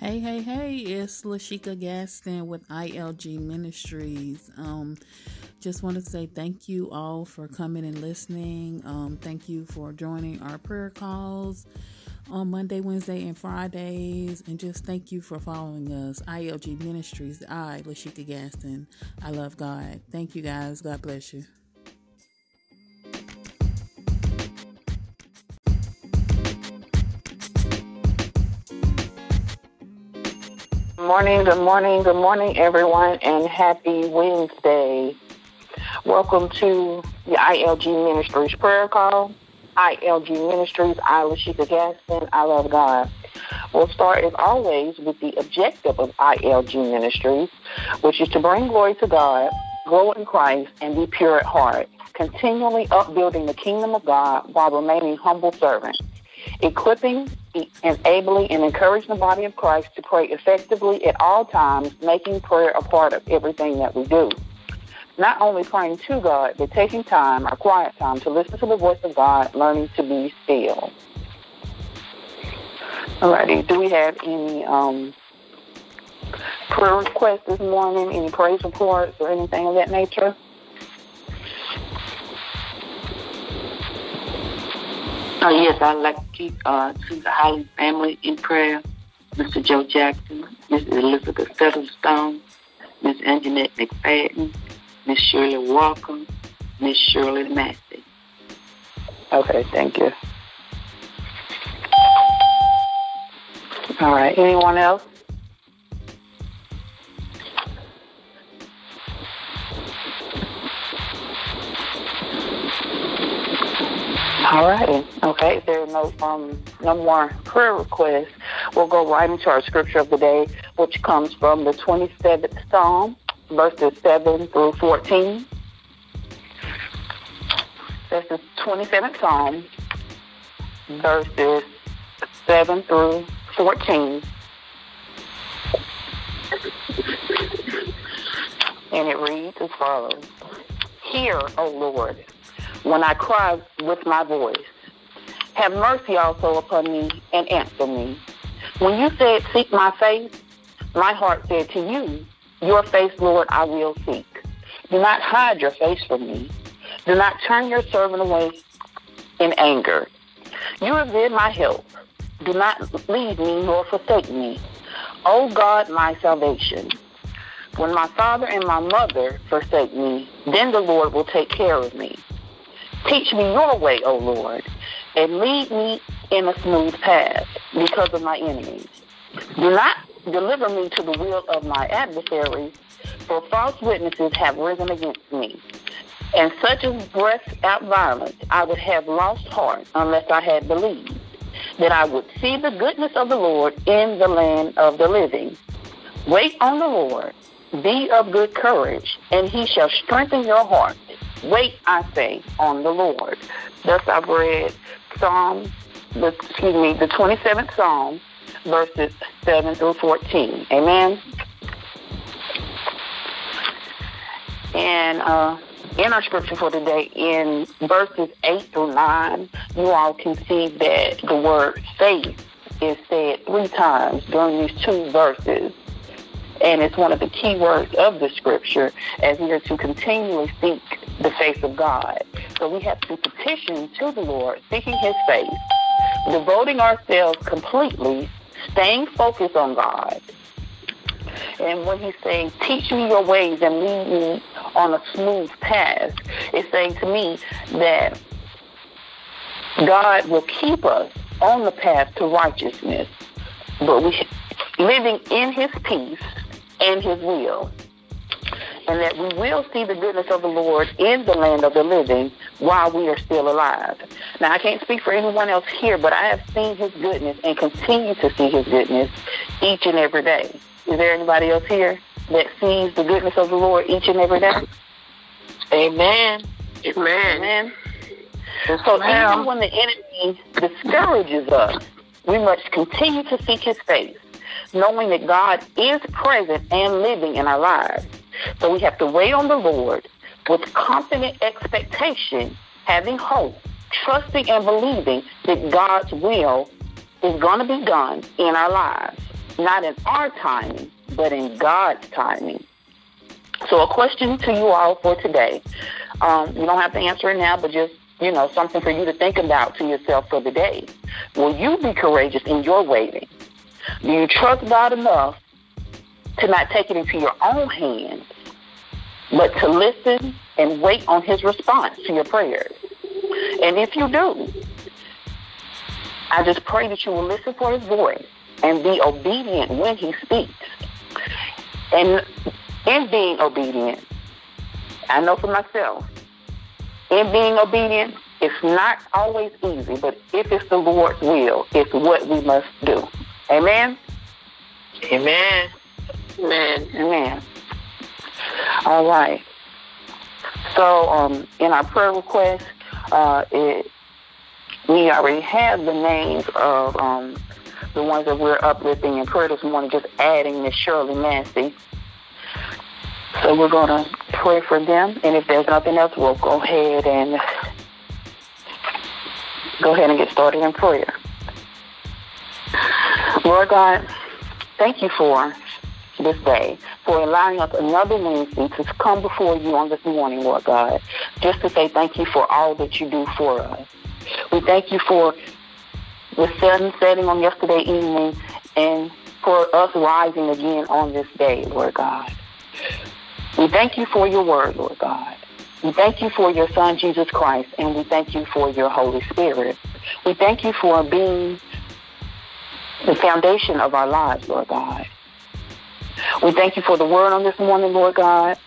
Hey, hey, hey, it's Lashika Gaston with ILG Ministries. Um, just want to say thank you all for coming and listening. Um, thank you for joining our prayer calls on Monday, Wednesday, and Fridays. And just thank you for following us. ILG Ministries, I, Lashika Gaston. I love God. Thank you guys. God bless you. Morning, good morning, good morning, everyone, and happy Wednesday. Welcome to the ILG Ministries prayer call. ILG Ministries, I, Lashika Gaston, I love God. We'll start, as always, with the objective of ILG Ministries, which is to bring glory to God, grow in Christ, and be pure at heart, continually upbuilding the kingdom of God while remaining humble servants equipping, enabling, and encouraging the body of Christ to pray effectively at all times, making prayer a part of everything that we do. Not only praying to God, but taking time, our quiet time, to listen to the voice of God, learning to be still. Alrighty, do we have any um, prayer requests this morning, any praise reports, or anything of that nature? Oh, yes, I'd like to keep uh, the Holly family in prayer. Mr. Joe Jackson, Miss Elizabeth Featherstone, Miss Anjanette McFadden, Miss Shirley Walker, Miss Shirley Massey. Okay, thank you. All right, anyone else? All right. Okay. There are no um no more prayer requests, we'll go right into our scripture of the day, which comes from the 27th Psalm, verses 7 through 14. This is 27th Psalm, verses 7 through 14. And it reads as follows Hear, O Lord when I cry with my voice. Have mercy also upon me and answer me. When you said, Seek my face, my heart said to you, Your face, Lord, I will seek. Do not hide your face from me. Do not turn your servant away in anger. You have been my help. Do not leave me nor forsake me. O God, my salvation. When my father and my mother forsake me, then the Lord will take care of me. Teach me your way, O Lord, and lead me in a smooth path because of my enemies. Do not deliver me to the will of my adversaries, for false witnesses have risen against me. And such as breath out violence, I would have lost heart unless I had believed that I would see the goodness of the Lord in the land of the living. Wait on the Lord, be of good courage, and he shall strengthen your heart. Wait, I say, on the Lord. Thus I've read Psalm, excuse me, the 27th Psalm, verses 7 through 14. Amen. And uh, in our scripture for today, in verses 8 through 9, you all can see that the word faith is said three times during these two verses. And it's one of the key words of the scripture as we are to continually seek the face of God. So we have to petition to the Lord, seeking his face, devoting ourselves completely, staying focused on God. And when he's saying, teach me your ways and lead me on a smooth path, it's saying to me that God will keep us on the path to righteousness, but we living in his peace and his will and that we will see the goodness of the Lord in the land of the living while we are still alive. Now, I can't speak for anyone else here, but I have seen his goodness and continue to see his goodness each and every day. Is there anybody else here that sees the goodness of the Lord each and every day? Amen. Amen. Amen. So even when the enemy discourages us, we must continue to seek his face, knowing that God is present and living in our lives. So we have to wait on the Lord with confident expectation, having hope, trusting and believing that God's will is going to be done in our lives. not in our timing, but in God's timing. So, a question to you all for today. Um, you don't have to answer it now, but just you know something for you to think about to yourself for the day. Will you be courageous in your waiting? Do you trust God enough to not take it into your own hands, but to listen and wait on His response to your prayers? And if you do, I just pray that you will listen for His voice and be obedient when He speaks. And in being obedient, I know for myself, in being obedient, it's not always easy, but if it's the Lord's will, it's what we must do. Amen? Amen. Amen. Amen. All right. So, um, in our prayer request, uh, it, we already have the names of um, the ones that we're uplifting in prayer this morning, just adding Miss Shirley Nancy. So we're going to pray for them, and if there's nothing else, we'll go ahead and go ahead and get started in prayer. Lord God, thank you for this day, for allowing us another Wednesday to come before you on this morning, Lord God, just to say thank you for all that you do for us. We thank you for the sun setting on yesterday evening and for us rising again on this day, Lord God. We thank you for your word, Lord God. We thank you for your Son, Jesus Christ, and we thank you for your Holy Spirit. We thank you for being the foundation of our lives, Lord God. We thank you for the word on this morning, Lord God.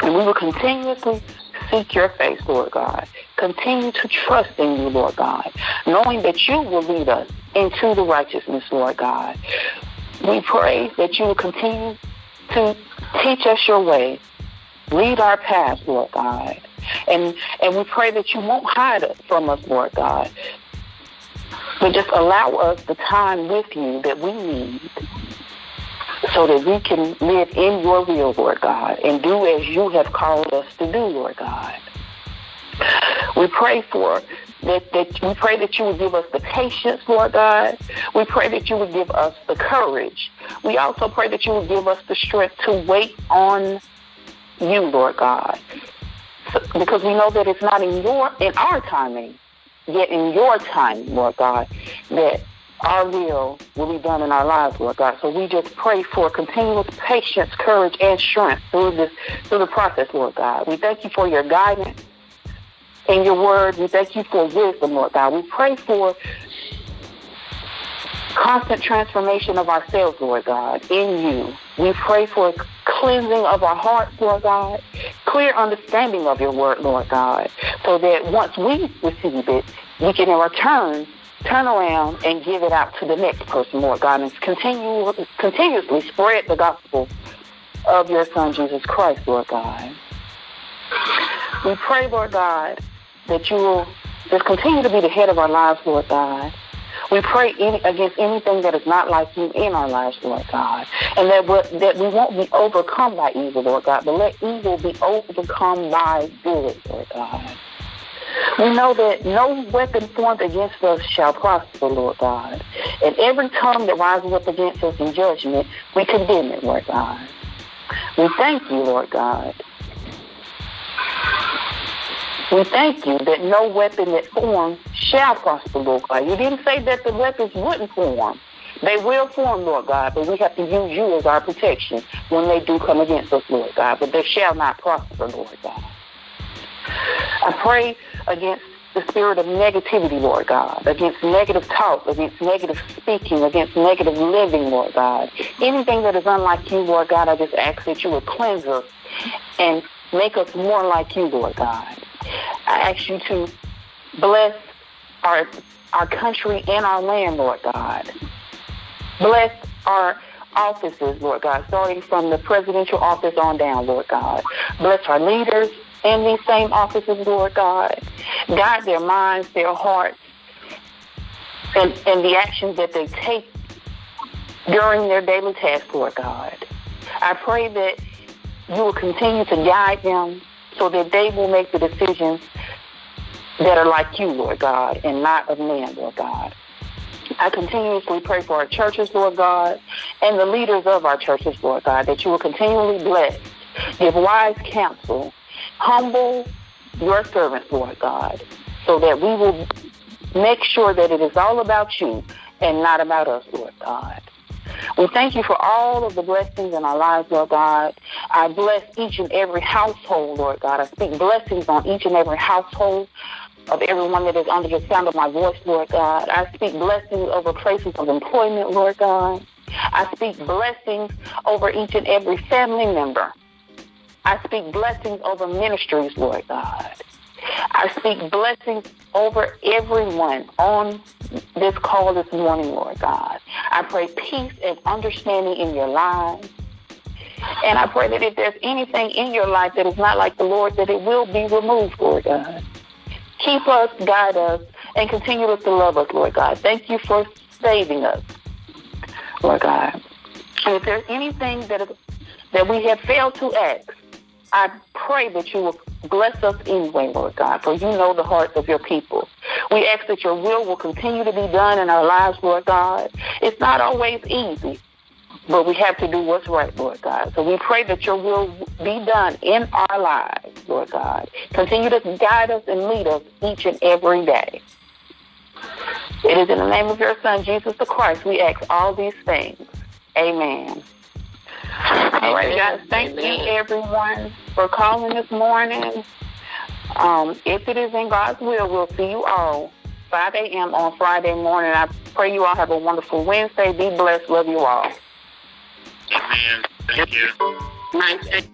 And we will continuously seek your face, Lord God. Continue to trust in you, Lord God, knowing that you will lead us into the righteousness, Lord God. We pray that you will continue to teach us your way, lead our path, Lord God. And and we pray that you won't hide it from us, Lord God. But just allow us the time with you that we need so that we can live in your will, Lord God, and do as you have called us to do, Lord God. We pray for that, that we pray that you would give us the patience, Lord God. We pray that you would give us the courage. We also pray that you would give us the strength to wait on you, Lord God. So, because we know that it's not in your in our timing, yet in your time, Lord God, that our will will be done in our lives, Lord God. So we just pray for continuous patience, courage, and strength through this through the process, Lord God. We thank you for your guidance and your word. We thank you for wisdom, Lord God. We pray for constant transformation of ourselves, Lord God, in you. We pray for cleansing of our hearts, Lord God, clear understanding of your word, Lord God, so that once we receive it, we can in return turn around and give it out to the next person, Lord God, and continue continuously spread the gospel of your Son Jesus Christ, Lord God. We pray, Lord God, that you will just continue to be the head of our lives, Lord God. We pray any, against anything that is not like you in our lives, Lord God. And that, we that we won't be overcome by evil, Lord God, but let evil be overcome by good, Lord God. We know that no weapon formed against us shall prosper, Lord God. And every tongue that rises up against us in judgment, we condemn it, Lord God. We thank you, Lord God. We thank you that no weapon that forms shall prosper, Lord God. You didn't say that the weapons wouldn't form. They will form, Lord God, but we have to use you as our protection when they do come against us, Lord God. But they shall not prosper, Lord God. I pray against the spirit of negativity, Lord God, against negative talk, against negative speaking, against negative living, Lord God. Anything that is unlike you, Lord God, I just ask that you would cleanse us and make us more like you, Lord God. I ask you to bless our our country and our land, Lord God. Bless our offices, Lord God, starting from the presidential office on down, Lord God. Bless our leaders in these same offices, Lord God. Guide their minds, their hearts, and, and the actions that they take during their daily tasks, Lord God. I pray that you will continue to guide them so that they will make the decisions that are like you, Lord God, and not of man, Lord God. I continuously pray for our churches, Lord God, and the leaders of our churches, Lord God, that you will continually bless, give wise counsel, humble your servants, Lord God, so that we will make sure that it is all about you and not about us, Lord God. We thank you for all of the blessings in our lives, Lord God. I bless each and every household, Lord God. I speak blessings on each and every household of everyone that is under the sound of my voice, Lord God. I speak blessings over places of employment, Lord God. I speak blessings over each and every family member. I speak blessings over ministries, Lord God. I speak blessings over everyone on this call this morning, Lord God. I pray peace and understanding in your lives. And I pray that if there's anything in your life that is not like the Lord, that it will be removed, Lord God. Keep us, guide us, and continue to love us, Lord God. Thank you for saving us, Lord God. And if there's anything that, that we have failed to ask, I pray that you will bless us anyway, Lord God, for you know the hearts of your people. We ask that your will will continue to be done in our lives, Lord God. It's not always easy, but we have to do what's right, Lord God. So we pray that your will be done in our lives, Lord God. Continue to guide us and lead us each and every day. It is in the name of your Son, Jesus the Christ, we ask all these things. Amen. All right, guys. Thank Amen. you, everyone, for calling this morning. Um, if it is in God's will, we'll see you all 5 a.m. on Friday morning. I pray you all have a wonderful Wednesday. Be blessed. Love you all. Amen. Thank you. Nice.